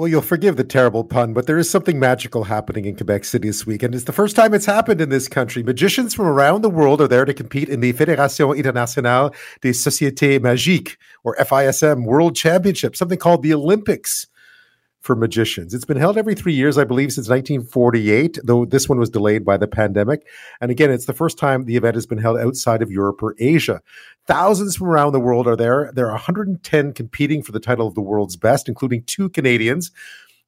Well, you'll forgive the terrible pun, but there is something magical happening in Quebec City this weekend. It's the first time it's happened in this country. Magicians from around the world are there to compete in the Fédération Internationale des Sociétés Magiques, or FISM World Championship, something called the Olympics for magicians. It's been held every three years, I believe, since 1948, though this one was delayed by the pandemic. And again, it's the first time the event has been held outside of Europe or Asia. Thousands from around the world are there. There are 110 competing for the title of the world's best, including two Canadians.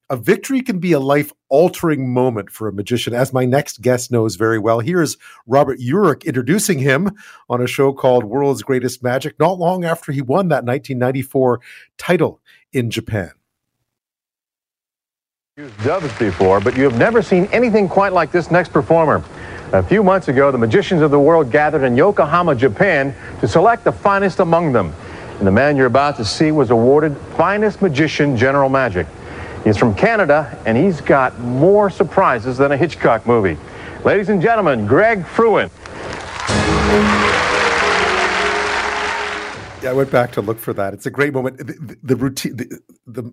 A victory can be a life altering moment for a magician, as my next guest knows very well. Here's Robert Urich introducing him on a show called World's Greatest Magic, not long after he won that 1994 title in Japan used doves before, but you have never seen anything quite like this next performer. A few months ago, the magicians of the world gathered in Yokohama, Japan to select the finest among them. And the man you're about to see was awarded Finest Magician General Magic. He's from Canada, and he's got more surprises than a Hitchcock movie. Ladies and gentlemen, Greg Frewin. Yeah, I went back to look for that. It's a great moment. The, the, the routine, the,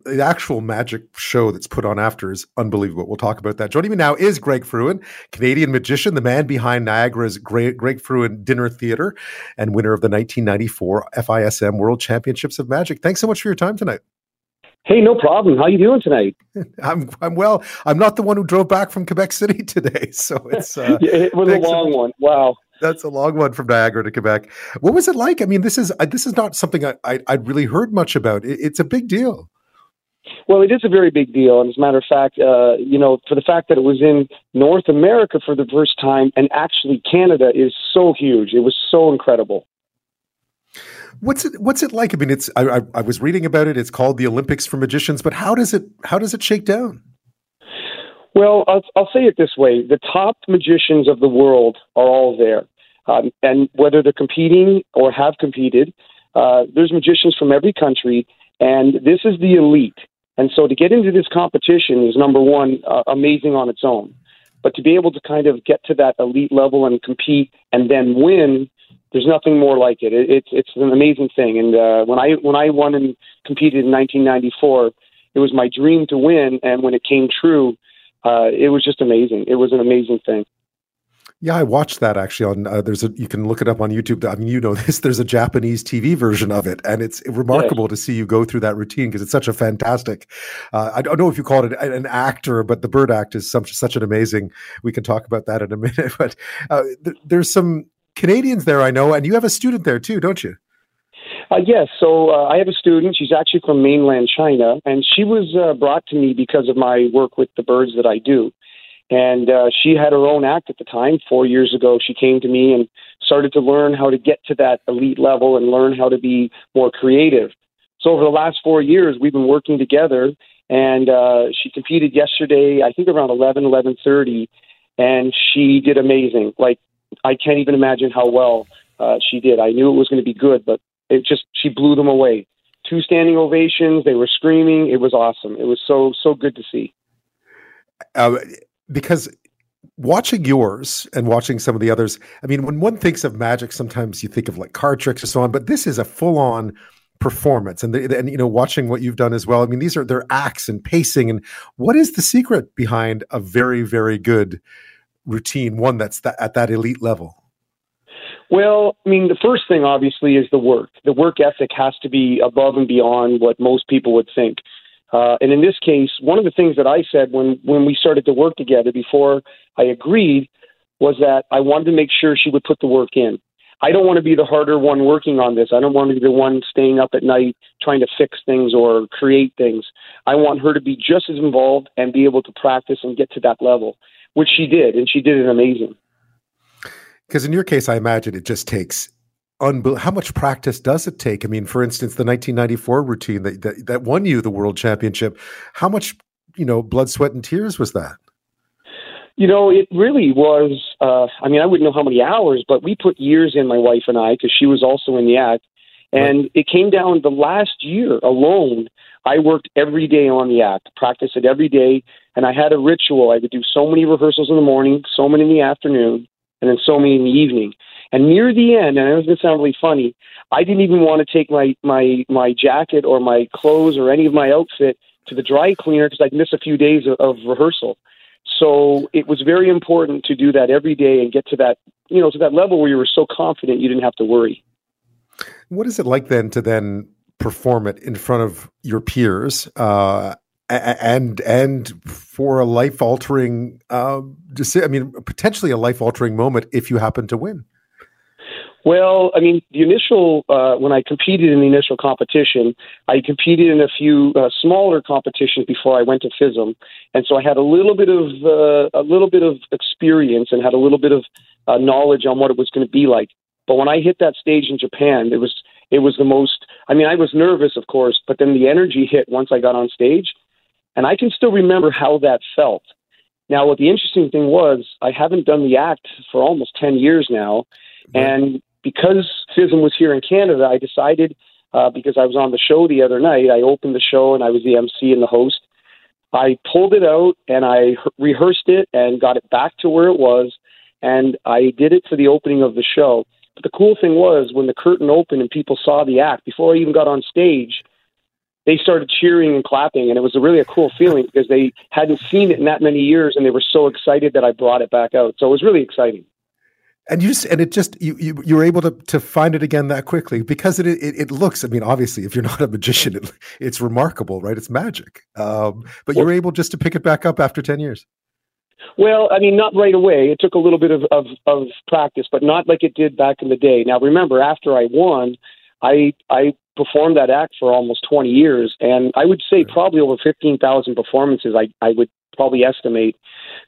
the, actual magic show that's put on after is unbelievable. We'll talk about that. Joining me now is Greg Frewin, Canadian magician, the man behind Niagara's Greg, Greg Frewin Dinner Theater, and winner of the 1994 FISM World Championships of Magic. Thanks so much for your time tonight. Hey, no problem. How are you doing tonight? I'm I'm well. I'm not the one who drove back from Quebec City today, so it's uh, yeah, it was a long one. Wow. That's a long one from Niagara to Quebec. What was it like? I mean, this is this is not something I, I would really heard much about. It, it's a big deal. Well, it is a very big deal, and as a matter of fact, uh, you know, for the fact that it was in North America for the first time, and actually Canada is so huge. It was so incredible. What's it What's it like? I mean, it's I, I, I was reading about it. It's called the Olympics for Magicians, but how does it how does it shake down? Well, I'll, I'll say it this way: the top magicians of the world are all there, um, and whether they're competing or have competed, uh, there's magicians from every country, and this is the elite. And so, to get into this competition is number one, uh, amazing on its own. But to be able to kind of get to that elite level and compete and then win, there's nothing more like it. it it's it's an amazing thing. And uh, when I when I won and competed in 1994, it was my dream to win. And when it came true, uh, it was just amazing. It was an amazing thing. Yeah, I watched that actually on. Uh, there's a you can look it up on YouTube. I mean, you know this. There's a Japanese TV version of it, and it's remarkable yes. to see you go through that routine because it's such a fantastic. Uh, I don't know if you call it an actor, but the bird act is such such an amazing. We can talk about that in a minute. But uh, th- there's some Canadians there, I know, and you have a student there too, don't you? Uh, yes. So uh, I have a student. She's actually from mainland China, and she was uh, brought to me because of my work with the birds that I do. And uh, she had her own act at the time. Four years ago, she came to me and started to learn how to get to that elite level and learn how to be more creative. So over the last four years, we've been working together. And uh, she competed yesterday, I think around eleven, eleven thirty, and she did amazing. Like I can't even imagine how well uh, she did. I knew it was going to be good, but it just she blew them away. Two standing ovations. They were screaming. It was awesome. It was so so good to see. Uh, because watching yours and watching some of the others, I mean, when one thinks of magic, sometimes you think of like card tricks or so on, but this is a full on performance and the, and you know watching what you've done as well i mean these are their acts and pacing and what is the secret behind a very very good routine one that's that, at that elite level well, I mean, the first thing obviously is the work. The work ethic has to be above and beyond what most people would think. Uh, and in this case, one of the things that I said when, when we started to work together before I agreed was that I wanted to make sure she would put the work in. I don't want to be the harder one working on this. I don't want to be the one staying up at night trying to fix things or create things. I want her to be just as involved and be able to practice and get to that level, which she did, and she did it amazing. Because in your case, I imagine it just takes unbel- how much practice does it take? I mean, for instance, the 1994 routine that, that, that won you the world championship. How much, you know, blood, sweat, and tears was that? You know, it really was. Uh, I mean, I wouldn't know how many hours, but we put years in, my wife and I, because she was also in the act. And right. it came down the last year alone. I worked every day on the act, practiced it every day, and I had a ritual. I would do so many rehearsals in the morning, so many in the afternoon, and then so many in the evening. And near the end, and I it's going to sound really funny, I didn't even want to take my my my jacket or my clothes or any of my outfit to the dry cleaner because I'd miss a few days of, of rehearsal. So it was very important to do that every day and get to that, you know, to that level where you were so confident you didn't have to worry. What is it like then to then perform it in front of your peers uh, and and for a life altering, uh, I mean, potentially a life altering moment if you happen to win? Well, I mean, the initial uh, when I competed in the initial competition, I competed in a few uh, smaller competitions before I went to FISM, and so I had a little bit of uh, a little bit of experience and had a little bit of uh, knowledge on what it was going to be like. But when I hit that stage in Japan, it was it was the most. I mean, I was nervous, of course, but then the energy hit once I got on stage, and I can still remember how that felt. Now, what the interesting thing was, I haven't done the act for almost ten years now, and because FISM was here in Canada, I decided uh, because I was on the show the other night, I opened the show and I was the MC and the host. I pulled it out and I rehearsed it and got it back to where it was, and I did it for the opening of the show. But the cool thing was when the curtain opened and people saw the act before I even got on stage, they started cheering and clapping, and it was a really a cool feeling because they hadn't seen it in that many years, and they were so excited that I brought it back out. So it was really exciting and you just and it just you you you were able to to find it again that quickly because it it, it looks. I mean, obviously, if you're not a magician, it, it's remarkable, right? It's magic. Um, but you're able just to pick it back up after ten years. Well, I mean, not right away. It took a little bit of, of, of practice, but not like it did back in the day. Now, remember, after I won, I I performed that act for almost 20 years, and I would say probably over 15,000 performances. I I would probably estimate.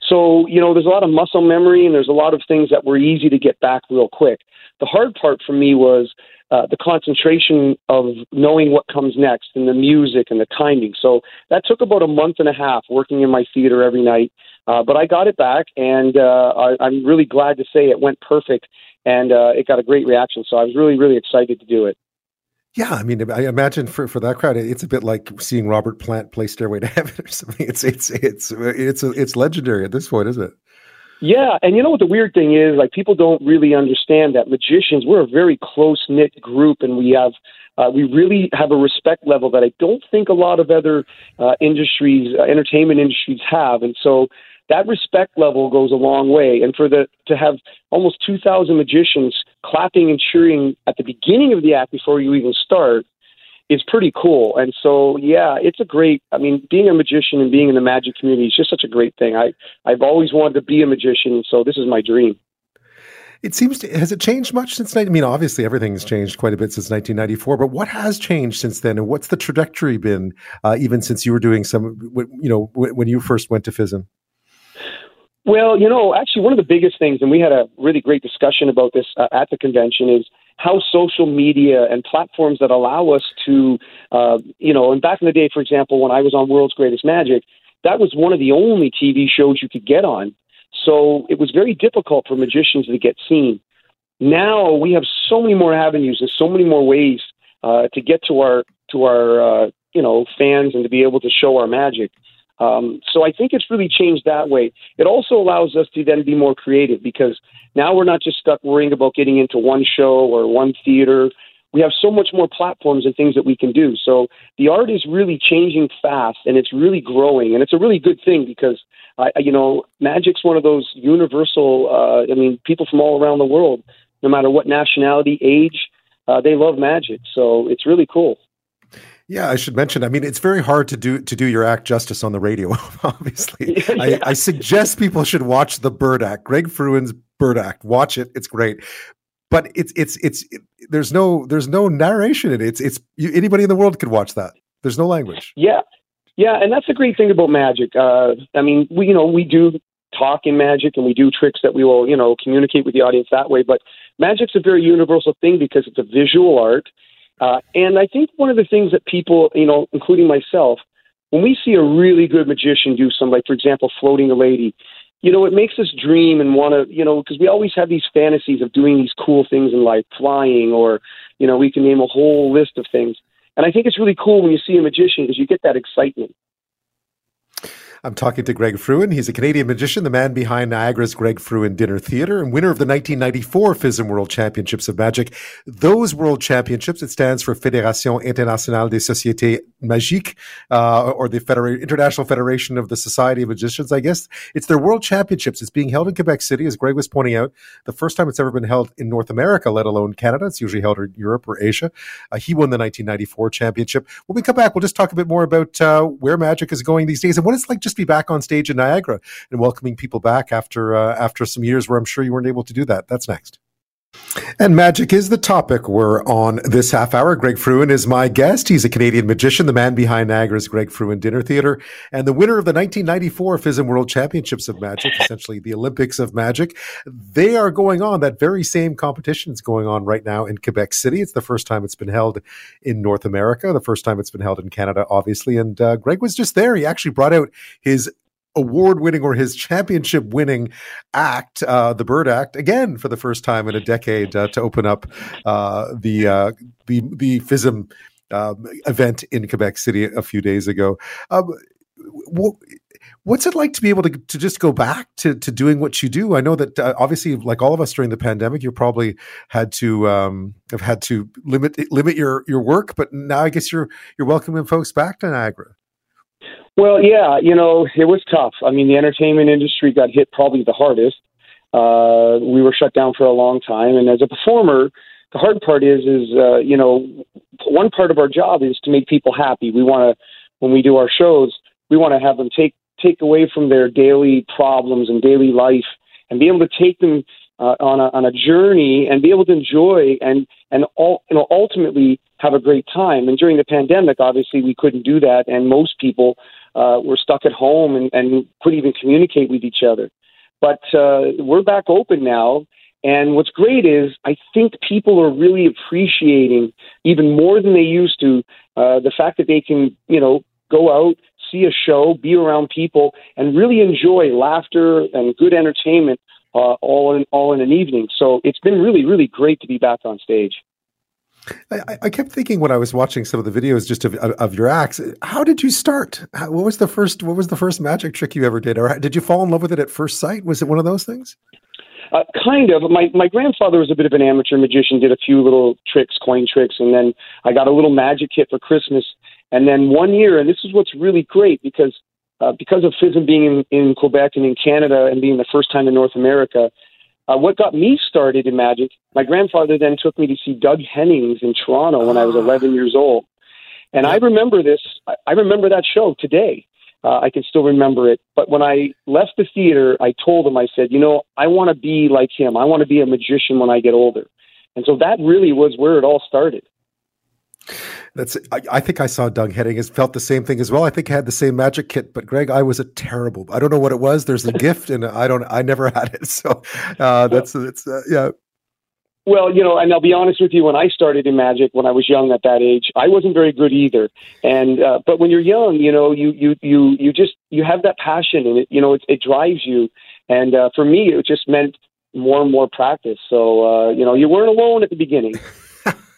So, you know, there's a lot of muscle memory and there's a lot of things that were easy to get back real quick. The hard part for me was uh, the concentration of knowing what comes next and the music and the timing. So that took about a month and a half working in my theater every night. Uh, but I got it back, and uh, I, I'm really glad to say it went perfect, and uh, it got a great reaction. So I was really, really excited to do it. Yeah, I mean, I imagine for, for that crowd, it's a bit like seeing Robert Plant play "Stairway to Heaven" or something. It's it's it's it's it's legendary at this point, isn't it? Yeah, and you know what the weird thing is? Like people don't really understand that magicians we're a very close knit group, and we have uh, we really have a respect level that I don't think a lot of other uh, industries, uh, entertainment industries, have. And so that respect level goes a long way. And for the to have almost 2,000 magicians clapping and cheering at the beginning of the act before you even start is pretty cool. And so, yeah, it's a great. I mean, being a magician and being in the magic community is just such a great thing. I I've always wanted to be a magician, so this is my dream. It seems to, has it changed much since? I mean, obviously everything's changed quite a bit since 1994. But what has changed since then, and what's the trajectory been, uh, even since you were doing some, you know, when you first went to FISM? Well, you know, actually, one of the biggest things, and we had a really great discussion about this uh, at the convention, is how social media and platforms that allow us to, uh, you know, and back in the day, for example, when I was on World's Greatest Magic, that was one of the only TV shows you could get on. So it was very difficult for magicians to get seen. Now we have so many more avenues and so many more ways uh, to get to our to our uh, you know fans and to be able to show our magic. Um, so I think it's really changed that way. It also allows us to then be more creative because now we're not just stuck worrying about getting into one show or one theater. We have so much more platforms and things that we can do. So the art is really changing fast and it's really growing, and it's a really good thing because uh, you know magic's one of those universal. Uh, I mean, people from all around the world, no matter what nationality, age, uh, they love magic. So it's really cool. Yeah, I should mention. I mean, it's very hard to do to do your act justice on the radio. Obviously, yeah. I, I, suggest people should watch the Bird Act, Greg Frewin's Bird Act. Watch it; it's great. But it's it's it's it, there's no there's no narration in it. It's it's you, anybody in the world could watch that. There's no language. Yeah, yeah, and that's the great thing about magic. Uh, I mean, we you know we do talk in magic and we do tricks that we will you know communicate with the audience that way. But magic's a very universal thing because it's a visual art uh, and I think one of the things that people, you know, including myself, when we see a really good magician do something, like, for example, floating a lady, you know, it makes us dream and want to, you know, because we always have these fantasies of doing these cool things in life, flying, or, you know, we can name a whole list of things. And I think it's really cool when you see a magician because you get that excitement. I'm talking to Greg Frewin. He's a Canadian magician, the man behind Niagara's Greg Frewin Dinner Theatre, and winner of the 1994 FISM World Championships of Magic. Those World Championships, it stands for Fédération Internationale des Sociétés Magiques, uh, or the International Federation of the Society of Magicians, I guess. It's their World Championships. It's being held in Quebec City, as Greg was pointing out, the first time it's ever been held in North America, let alone Canada. It's usually held in Europe or Asia. Uh, he won the 1994 championship. When we come back, we'll just talk a bit more about uh, where magic is going these days and what it's like just to be back on stage in Niagara and welcoming people back after uh, after some years where I'm sure you weren't able to do that. That's next. And magic is the topic we're on this half hour. Greg Frewin is my guest. He's a Canadian magician, the man behind Niagara's Greg Frewin Dinner Theatre, and the winner of the 1994 FISM World Championships of Magic, essentially the Olympics of Magic. They are going on. That very same competition is going on right now in Quebec City. It's the first time it's been held in North America, the first time it's been held in Canada, obviously. And uh, Greg was just there. He actually brought out his award winning or his championship winning act, uh, the Bird Act, again for the first time in a decade uh, to open up uh, the uh, the the FISM um, event in Quebec City a few days ago. Um, what's it like to be able to, to just go back to, to doing what you do? I know that uh, obviously, like all of us during the pandemic, you probably had to um, have had to limit limit your your work, but now I guess you're you're welcoming folks back to Niagara. Well, yeah, you know, it was tough. I mean, the entertainment industry got hit probably the hardest. Uh, we were shut down for a long time, and as a performer, the hard part is, is uh, you know, one part of our job is to make people happy. We want to, when we do our shows, we want to have them take take away from their daily problems and daily life, and be able to take them uh, on a on a journey and be able to enjoy and and all you know ultimately have a great time. And during the pandemic, obviously, we couldn't do that, and most people uh, were stuck at home and, and couldn't even communicate with each other. But uh, we're back open now. And what's great is I think people are really appreciating even more than they used to uh, the fact that they can, you know, go out, see a show, be around people, and really enjoy laughter and good entertainment uh, all in all in an evening. So it's been really, really great to be back on stage. I, I, kept thinking when I was watching some of the videos just of, of your acts, how did you start? How, what was the first what was the first magic trick you ever did, or did you fall in love with it at first sight? Was it one of those things? Uh, kind of. My my grandfather was a bit of an amateur magician, did a few little tricks, coin tricks, and then I got a little magic kit for Christmas. And then one year, and this is what's really great because uh, because of FISM being in, in Quebec and in Canada and being the first time in North America, uh, what got me started in magic, my grandfather then took me to see Doug Hennings in Toronto when I was 11 years old. And I remember this, I remember that show today. Uh, I can still remember it. But when I left the theater, I told him, I said, you know, I want to be like him. I want to be a magician when I get older. And so that really was where it all started. That's. I, I, think I saw Doug Henning has felt the same thing as well. I think I had the same magic kit, but Greg, I was a terrible. I don't know what it was. There's a gift, and I don't. I never had it. So uh, that's that's uh, yeah. Well, you know, and I'll be honest with you. When I started in magic, when I was young at that age, I wasn't very good either. And uh, but when you're young, you know, you you you you just you have that passion, and it you know it, it drives you. And uh, for me, it just meant more and more practice. So uh, you know, you weren't alone at the beginning.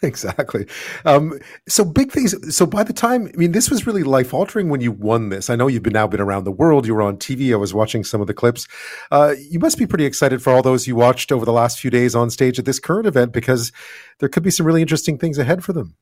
exactly. Um, so big things. So by the time, I mean, this was really life altering when you won this. I know you've been now been around the world. You were on TV. I was watching some of the clips. Uh, you must be pretty excited for all those you watched over the last few days on stage at this current event because there could be some really interesting things ahead for them.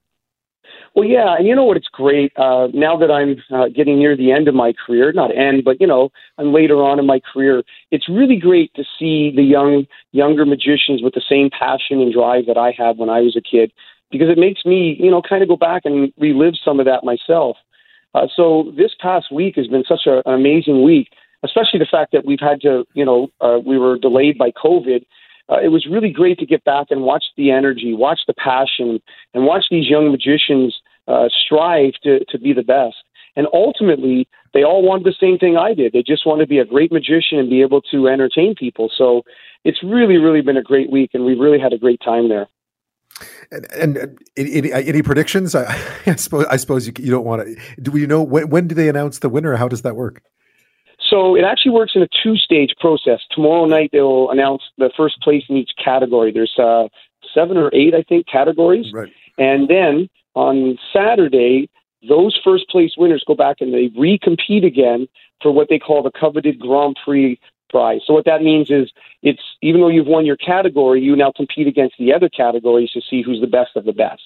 Well, yeah, and you know what? It's great uh, now that I'm uh, getting near the end of my career. Not end, but you know, I'm later on in my career. It's really great to see the young, younger magicians with the same passion and drive that I had when I was a kid because it makes me, you know, kind of go back and relive some of that myself. Uh, so this past week has been such a, an amazing week, especially the fact that we've had to, you know, uh, we were delayed by COVID. Uh, it was really great to get back and watch the energy, watch the passion, and watch these young magicians uh, strive to, to be the best. And ultimately, they all wanted the same thing I did. They just wanted to be a great magician and be able to entertain people. So it's really, really been a great week, and we've really had a great time there. And, and any, any, predictions? I, I, suppose I suppose you, you don't want to. Do we know when, when do they announce the winner? How does that work? So it actually works in a two-stage process. Tomorrow night they'll announce the first place in each category. There's uh, seven or eight, I think, categories, right. and then on Saturday those first place winners go back and they recompete again for what they call the coveted Grand Prix prize. So what that means is it's even though you've won your category, you now compete against the other categories to see who's the best of the best.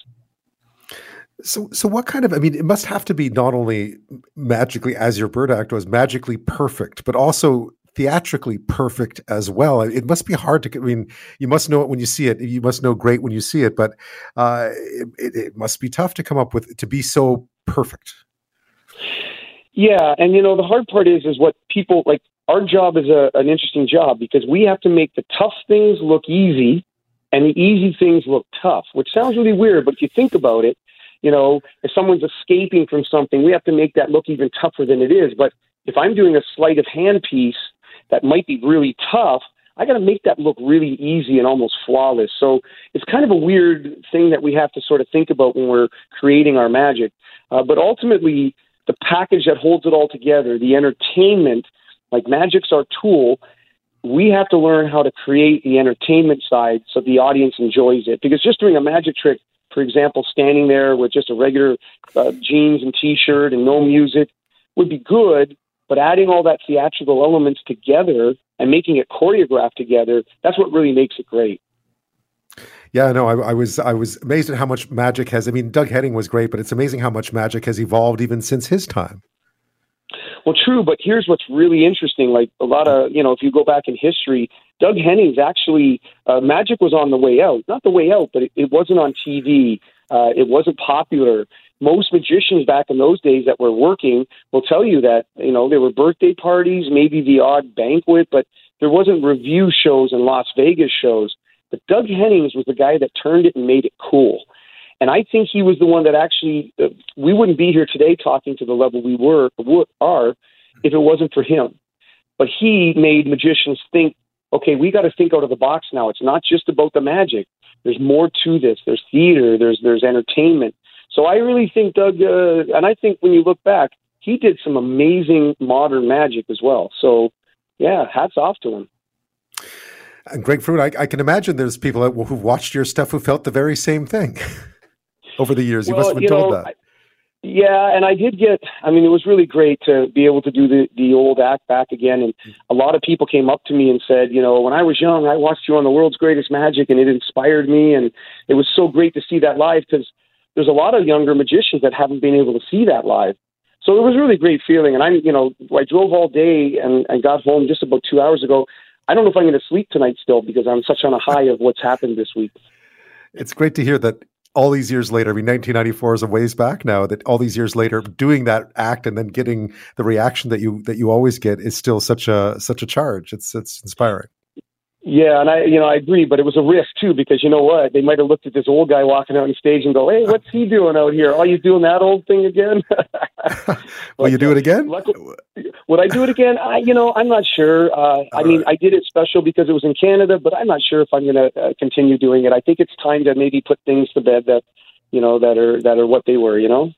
So, so what kind of? I mean, it must have to be not only magically, as your bird act was magically perfect, but also theatrically perfect as well. It must be hard to. I mean, you must know it when you see it. You must know great when you see it, but uh, it, it must be tough to come up with to be so perfect. Yeah, and you know the hard part is is what people like. Our job is a, an interesting job because we have to make the tough things look easy and the easy things look tough, which sounds really weird, but if you think about it, you know, if someone's escaping from something, we have to make that look even tougher than it is. But if I'm doing a sleight of hand piece that might be really tough, I got to make that look really easy and almost flawless. So it's kind of a weird thing that we have to sort of think about when we're creating our magic. Uh, but ultimately, the package that holds it all together, the entertainment, like magic's our tool. We have to learn how to create the entertainment side so the audience enjoys it. Because just doing a magic trick for example, standing there with just a regular uh, jeans and t-shirt and no music would be good, but adding all that theatrical elements together and making it choreographed together, that's what really makes it great. Yeah, no, I, I, was I was amazed at how much magic has. I mean, Doug Henning was great, but it's amazing how much magic has evolved even since his time. Well, true, but here's what's really interesting. Like a lot of, you know, if you go back in history, Doug Henning's actually, uh, Magic was on the way out. Not the way out, but it, it wasn't on TV. Uh, it wasn't popular. Most magicians back in those days that were working will tell you that, you know, there were birthday parties, maybe the odd banquet, but there wasn't review shows and Las Vegas shows. But Doug Hennings was the guy that turned it and made it cool. And I think he was the one that actually, uh, we wouldn't be here today talking to the level we were, are, if it wasn't for him. But he made magicians think, okay, we got to think out of the box now. It's not just about the magic. There's more to this. There's theater. There's there's entertainment. So I really think Doug, uh, and I think when you look back, he did some amazing modern magic as well. So yeah, hats off to him. And Greg Frewin, I, I can imagine there's people who've watched your stuff who felt the very same thing. over the years? You must have been told know, that. yeah, and I did get. I mean, it was really great to be able to do the the old act back again. And a lot of people came up to me and said, you know, when I was young, I watched you on the World's Greatest Magic, and it inspired me. And it was so great to see that live because there's a lot of younger magicians that haven't been able to see that live. So it was a really great feeling. And I'm, you know, I drove all day and and got home just about two hours ago. I don't know if I'm going to sleep tonight still because I'm such on a high of what's happened this week. It's great to hear that all these years later, I mean, 1994 is a ways back now. That all these years later, doing that act and then getting the reaction that you that you always get is still such a such a charge. It's it's inspiring. Yeah, and I, you know, I agree, but it was a risk too because you know what? They might have looked at this old guy walking out on stage and go, "Hey, what's he doing out here? Are you doing that old thing again?" Will you do it again? would I do it again? I, you know, I'm not sure. Uh, I mean, right. I did it special because it was in Canada, but I'm not sure if I'm going to uh, continue doing it. I think it's time to maybe put things to bed that, you know, that are that are what they were. You know.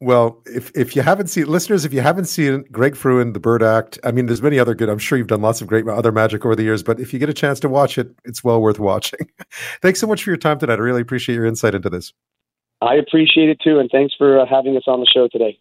Well, if if you haven't seen listeners, if you haven't seen Greg Frewin, The Bird Act, I mean, there's many other good. I'm sure you've done lots of great other magic over the years, but if you get a chance to watch it, it's well worth watching. thanks so much for your time tonight. I really appreciate your insight into this. I appreciate it too, and thanks for uh, having us on the show today.